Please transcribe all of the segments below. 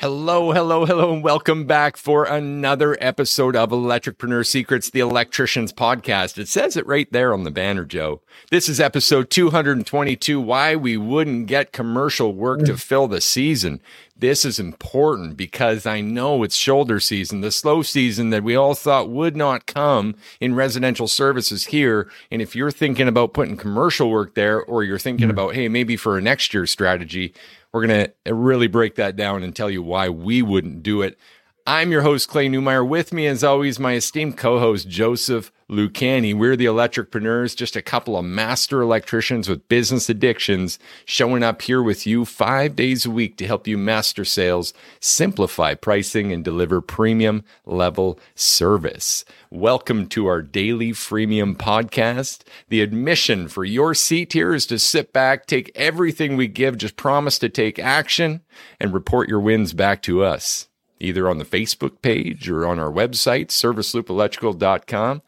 Hello, hello, hello, and welcome back for another episode of Electricpreneur Secrets, the Electricians Podcast. It says it right there on the banner, Joe. This is episode 222 Why We Wouldn't Get Commercial Work to mm. Fill the Season. This is important because I know it's shoulder season, the slow season that we all thought would not come in residential services here. And if you're thinking about putting commercial work there, or you're thinking hmm. about, hey, maybe for a next year strategy, we're going to really break that down and tell you why we wouldn't do it. I'm your host, Clay Newmeyer. With me, as always, my esteemed co host, Joseph Lucani. We're the Electricpreneurs, just a couple of master electricians with business addictions showing up here with you five days a week to help you master sales, simplify pricing, and deliver premium level service. Welcome to our daily freemium podcast. The admission for your seat here is to sit back, take everything we give, just promise to take action, and report your wins back to us either on the Facebook page or on our website, serviceloopelectrical.com.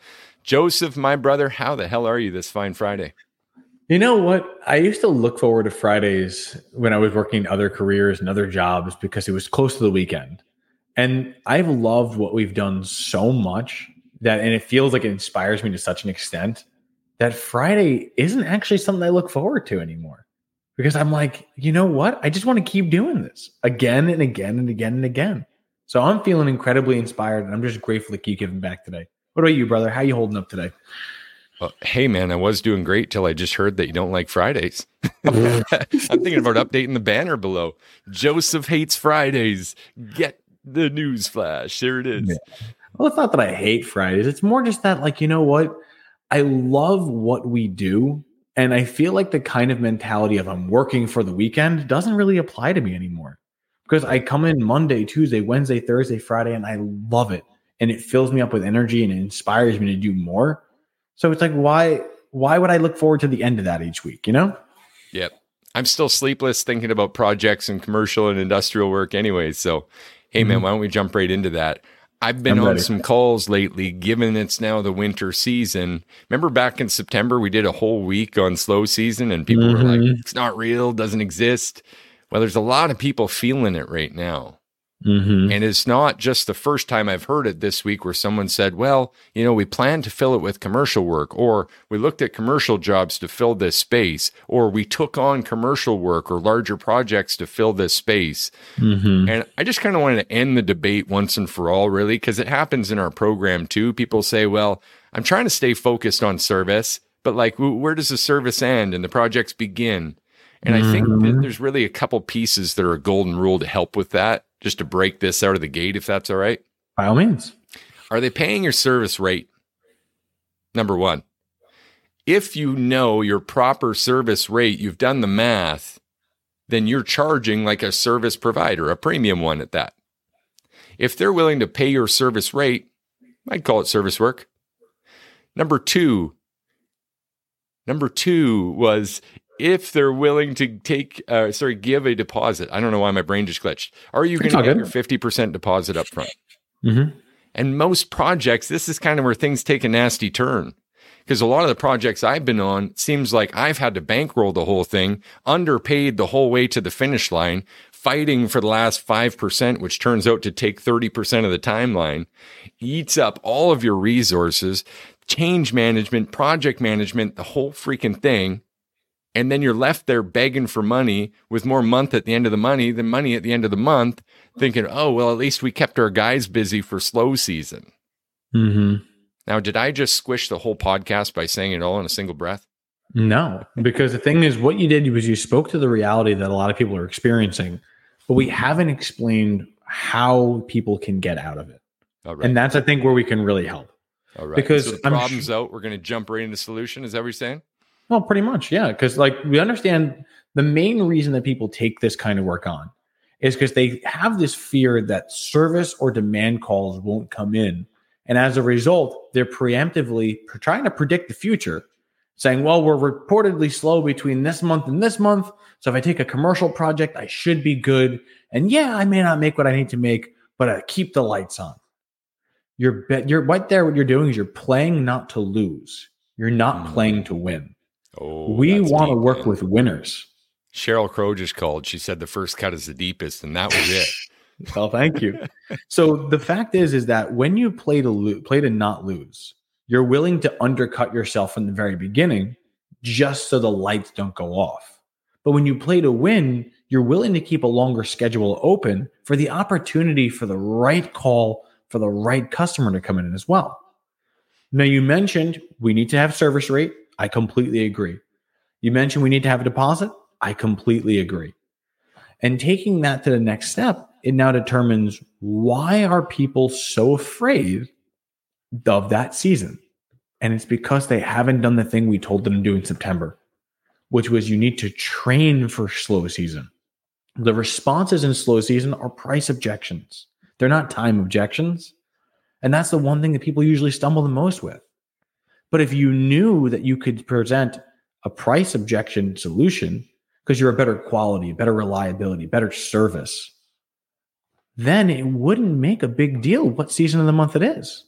Joseph, my brother, how the hell are you this fine Friday? You know what? I used to look forward to Fridays when I was working other careers and other jobs because it was close to the weekend. And I've loved what we've done so much that, and it feels like it inspires me to such an extent that Friday isn't actually something I look forward to anymore because I'm like, you know what? I just want to keep doing this again and again and again and again. So I'm feeling incredibly inspired, and I'm just grateful to keep giving back today. What about you, brother? How you holding up today? Well, hey, man, I was doing great till I just heard that you don't like Fridays. I'm thinking about updating the banner below. Joseph hates Fridays. Get the news flash. There it is. Yeah. Well, it's not that I hate Fridays. It's more just that, like, you know what? I love what we do. And I feel like the kind of mentality of I'm working for the weekend doesn't really apply to me anymore because I come in Monday, Tuesday, Wednesday, Thursday, Friday, and I love it. And it fills me up with energy and it inspires me to do more. So it's like, why, why would I look forward to the end of that each week, you know? Yep. I'm still sleepless thinking about projects and commercial and industrial work anyway. So, hey, man, mm-hmm. why don't we jump right into that? I've been I'm on ready. some calls lately, given it's now the winter season. Remember back in September, we did a whole week on slow season, and people mm-hmm. were like, mm-hmm. it's not real, doesn't exist. Well, there's a lot of people feeling it right now. Mm-hmm. And it's not just the first time I've heard it this week where someone said, well, you know, we plan to fill it with commercial work, or we looked at commercial jobs to fill this space, or we took on commercial work or larger projects to fill this space. Mm-hmm. And I just kind of wanted to end the debate once and for all, really, because it happens in our program too. People say, well, I'm trying to stay focused on service, but like, where does the service end and the projects begin? And I think mm-hmm. there's really a couple pieces that are a golden rule to help with that, just to break this out of the gate, if that's all right. By all means. Are they paying your service rate? Number one. If you know your proper service rate, you've done the math, then you're charging like a service provider, a premium one at that. If they're willing to pay your service rate, I'd call it service work. Number two, number two was if they're willing to take, uh, sorry, give a deposit. I don't know why my brain just glitched. Are you going to get your 50% deposit up front? Mm-hmm. And most projects, this is kind of where things take a nasty turn. Because a lot of the projects I've been on seems like I've had to bankroll the whole thing, underpaid the whole way to the finish line, fighting for the last 5%, which turns out to take 30% of the timeline, eats up all of your resources, change management, project management, the whole freaking thing and then you're left there begging for money with more month at the end of the money than money at the end of the month, thinking, oh, well, at least we kept our guys busy for slow season. Mm-hmm. Now, did I just squish the whole podcast by saying it all in a single breath? No, because the thing is, what you did was you spoke to the reality that a lot of people are experiencing, but we haven't explained how people can get out of it. And that's, I think, where we can really help. All right. Because so the problem's sh- out. We're going to jump right into solution. Is that what you're saying? Well, pretty much, yeah. Because like we understand the main reason that people take this kind of work on is because they have this fear that service or demand calls won't come in. And as a result, they're preemptively trying to predict the future, saying, well, we're reportedly slow between this month and this month. So if I take a commercial project, I should be good. And yeah, I may not make what I need to make, but I keep the lights on. You're, you're right there. What you're doing is you're playing not to lose. You're not mm-hmm. playing to win. Oh, we want to work man. with winners. Sheryl Crow just called. She said the first cut is the deepest, and that was it. Well, thank you. so the fact is, is that when you play to lo- play to not lose, you're willing to undercut yourself from the very beginning, just so the lights don't go off. But when you play to win, you're willing to keep a longer schedule open for the opportunity for the right call for the right customer to come in as well. Now, you mentioned we need to have service rate. I completely agree. You mentioned we need to have a deposit. I completely agree. And taking that to the next step, it now determines why are people so afraid of that season? And it's because they haven't done the thing we told them to do in September, which was you need to train for slow season. The responses in slow season are price objections. They're not time objections. And that's the one thing that people usually stumble the most with. But if you knew that you could present a price objection solution because you're a better quality, better reliability, better service, then it wouldn't make a big deal what season of the month it is.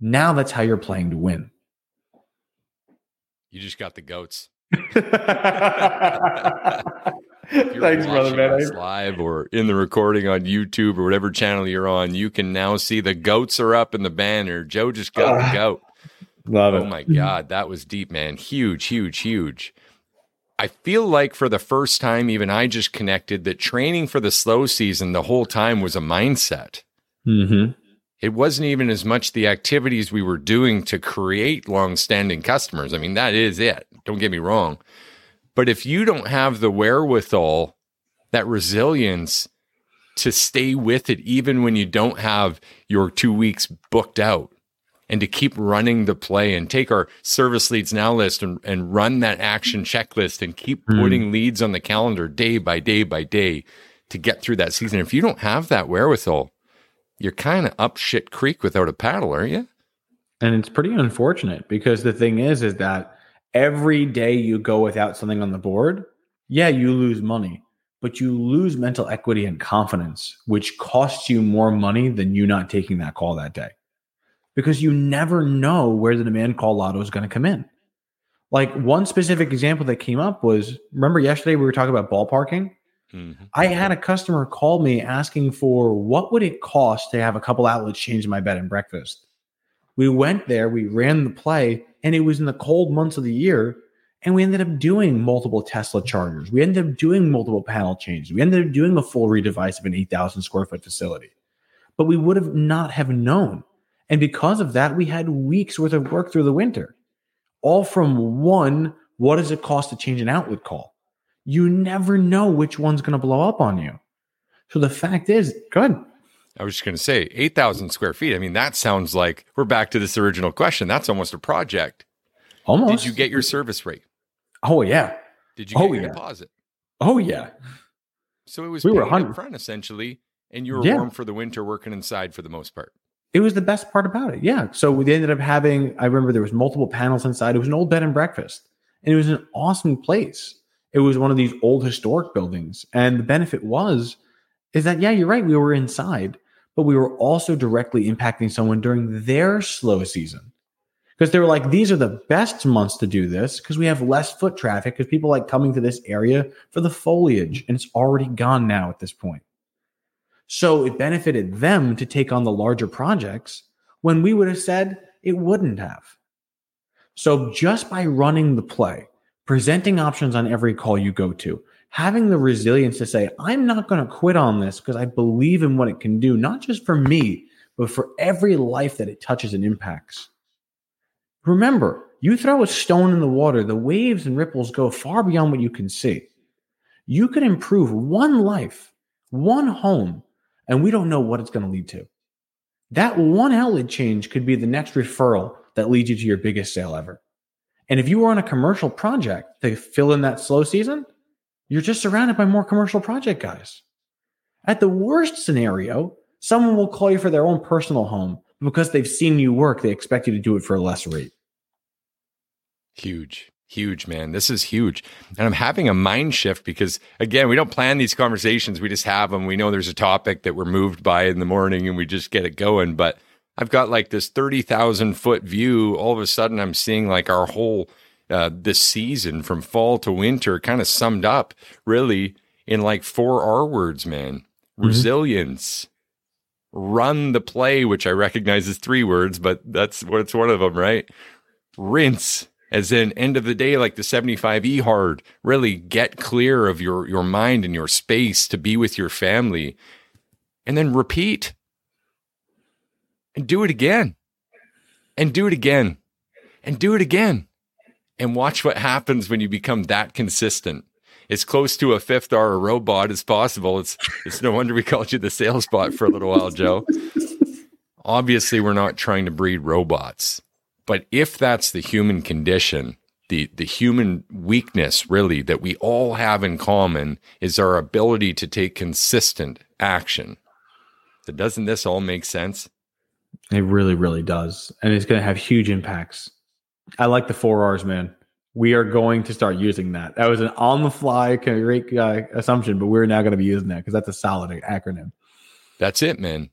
Now that's how you're playing to win. You just got the goats. Thanks, brother, man. Live or in the recording on YouTube or whatever channel you're on, you can now see the goats are up in the banner. Joe just got uh, the goat. Love oh it. Oh my God, that was deep, man. Huge, huge, huge. I feel like for the first time, even I just connected that training for the slow season the whole time was a mindset. Mm-hmm. It wasn't even as much the activities we were doing to create long-standing customers. I mean, that is it. Don't get me wrong. But if you don't have the wherewithal, that resilience to stay with it, even when you don't have your two weeks booked out, and to keep running the play and take our service leads now list and, and run that action checklist and keep mm. putting leads on the calendar day by day by day to get through that season. If you don't have that wherewithal, you're kind of up shit creek without a paddle, aren't you? And it's pretty unfortunate because the thing is, is that every day you go without something on the board, yeah, you lose money, but you lose mental equity and confidence, which costs you more money than you not taking that call that day because you never know where the demand call lotto is going to come in. Like one specific example that came up was remember yesterday we were talking about ballparking? Mm-hmm. I had a customer call me asking for what would it cost to have a couple outlets change my bed and breakfast. We went there, we ran the play, and it was in the cold months of the year. And we ended up doing multiple Tesla chargers. We ended up doing multiple panel changes. We ended up doing a full redevice of an 8,000 square foot facility. But we would have not have known. And because of that, we had weeks worth of work through the winter, all from one, what does it cost to change an outlet call? you never know which one's going to blow up on you. So the fact is, good. I was just going to say 8,000 square feet. I mean, that sounds like we're back to this original question. That's almost a project. Almost. Did you get your service rate? Oh, yeah. Did you get oh, your yeah. deposit? Oh, yeah. So it was we were up front essentially, and you were yeah. warm for the winter working inside for the most part. It was the best part about it. Yeah. So we ended up having, I remember there was multiple panels inside. It was an old bed and breakfast, and it was an awesome place it was one of these old historic buildings. And the benefit was, is that, yeah, you're right. We were inside, but we were also directly impacting someone during their slow season. Because they were like, these are the best months to do this because we have less foot traffic because people like coming to this area for the foliage and it's already gone now at this point. So it benefited them to take on the larger projects when we would have said it wouldn't have. So just by running the play, presenting options on every call you go to, having the resilience to say, I'm not going to quit on this because I believe in what it can do, not just for me, but for every life that it touches and impacts. Remember, you throw a stone in the water, the waves and ripples go far beyond what you can see. You could improve one life, one home, and we don't know what it's going to lead to. That one outlet change could be the next referral that leads you to your biggest sale ever. And if you were on a commercial project to fill in that slow season, you're just surrounded by more commercial project guys. At the worst scenario, someone will call you for their own personal home because they've seen you work, they expect you to do it for a less rate. Huge, huge, man. This is huge. And I'm having a mind shift because, again, we don't plan these conversations. We just have them. We know there's a topic that we're moved by in the morning and we just get it going. But I've got like this 30,000 foot view. All of a sudden, I'm seeing like our whole uh, this season from fall to winter kind of summed up really in like four R words, man mm-hmm. resilience, run the play, which I recognize as three words, but that's what's one of them, right? Rinse, as in end of the day, like the 75E hard, really get clear of your, your mind and your space to be with your family. And then repeat and do it again and do it again and do it again and watch what happens when you become that consistent as close to a fifth hour robot as possible. It's it's no wonder we called you the sales bot for a little while, Joe. Obviously, we're not trying to breed robots, but if that's the human condition, the the human weakness really that we all have in common is our ability to take consistent action. So doesn't this all make sense? It really, really does. And it's going to have huge impacts. I like the four R's, man we are going to start using that. That was an on the fly great uh, assumption, but we're now going to be using that because that's a solid acronym. That's it, man.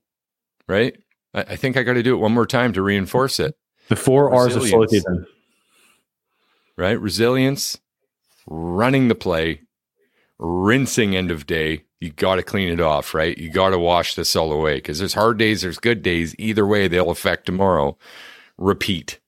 Right? I, I think I got to do it one more time to reinforce it. The four R's of solitude. Right? Resilience, running the play, rinsing end of day. You got to clean it off, right? You got to wash this all away because there's hard days, there's good days. Either way, they'll affect tomorrow. Repeat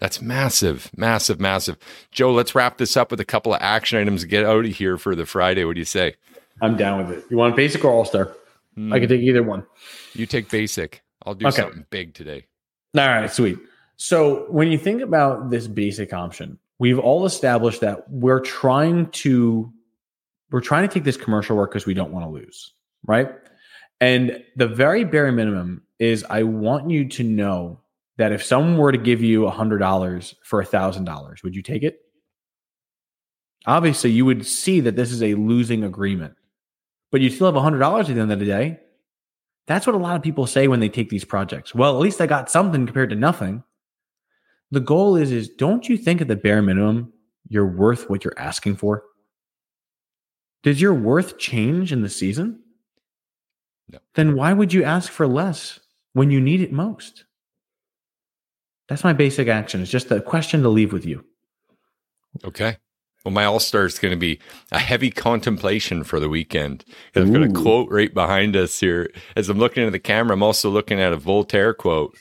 that's massive, massive, massive. Joe, let's wrap this up with a couple of action items get out of here for the Friday. What do you say? I'm down with it. You want basic or all star? Mm. I can take either one. You take basic. I'll do okay. something big today. All right, sweet. So when you think about this basic option, we've all established that we're trying to we're trying to take this commercial work because we don't want to lose, right? And the very bare minimum is I want you to know that if someone were to give you a hundred dollars for a thousand dollars, would you take it? Obviously, you would see that this is a losing agreement, but you still have a hundred dollars at the end of the day. That's what a lot of people say when they take these projects. Well, at least I got something compared to nothing. The goal is, is don't you think at the bare minimum you're worth what you're asking for? Does your worth change in the season? No. Then why would you ask for less when you need it most? That's my basic action. It's just a question to leave with you. Okay. Well, my all star is going to be a heavy contemplation for the weekend. I've got a quote right behind us here. As I'm looking at the camera, I'm also looking at a Voltaire quote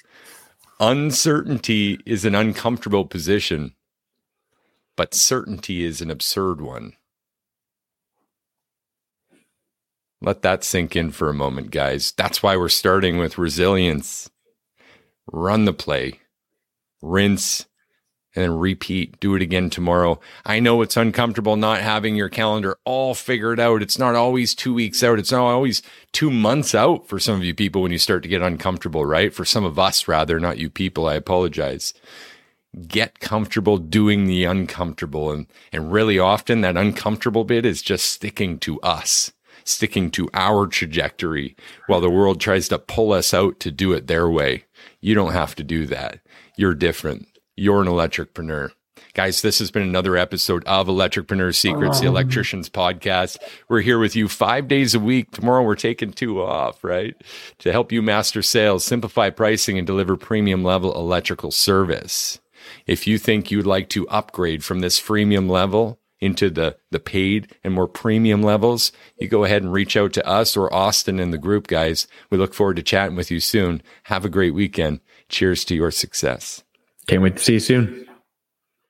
Uncertainty is an uncomfortable position, but certainty is an absurd one. Let that sink in for a moment, guys. That's why we're starting with resilience. Run the play rinse, and then repeat. Do it again tomorrow. I know it's uncomfortable not having your calendar all figured out. It's not always two weeks out. It's not always two months out for some of you people when you start to get uncomfortable, right? For some of us, rather, not you people. I apologize. Get comfortable doing the uncomfortable. And, and really often that uncomfortable bit is just sticking to us sticking to our trajectory while the world tries to pull us out to do it their way. You don't have to do that. You're different. You're an electricpreneur. Guys, this has been another episode of Electricpreneur Secrets, the oh. Electricians Podcast. We're here with you five days a week. Tomorrow we're taking two off, right? To help you master sales, simplify pricing, and deliver premium level electrical service. If you think you'd like to upgrade from this freemium level into the, the paid and more premium levels, you go ahead and reach out to us or Austin in the group, guys. We look forward to chatting with you soon. Have a great weekend. Cheers to your success. Can't wait to see you soon.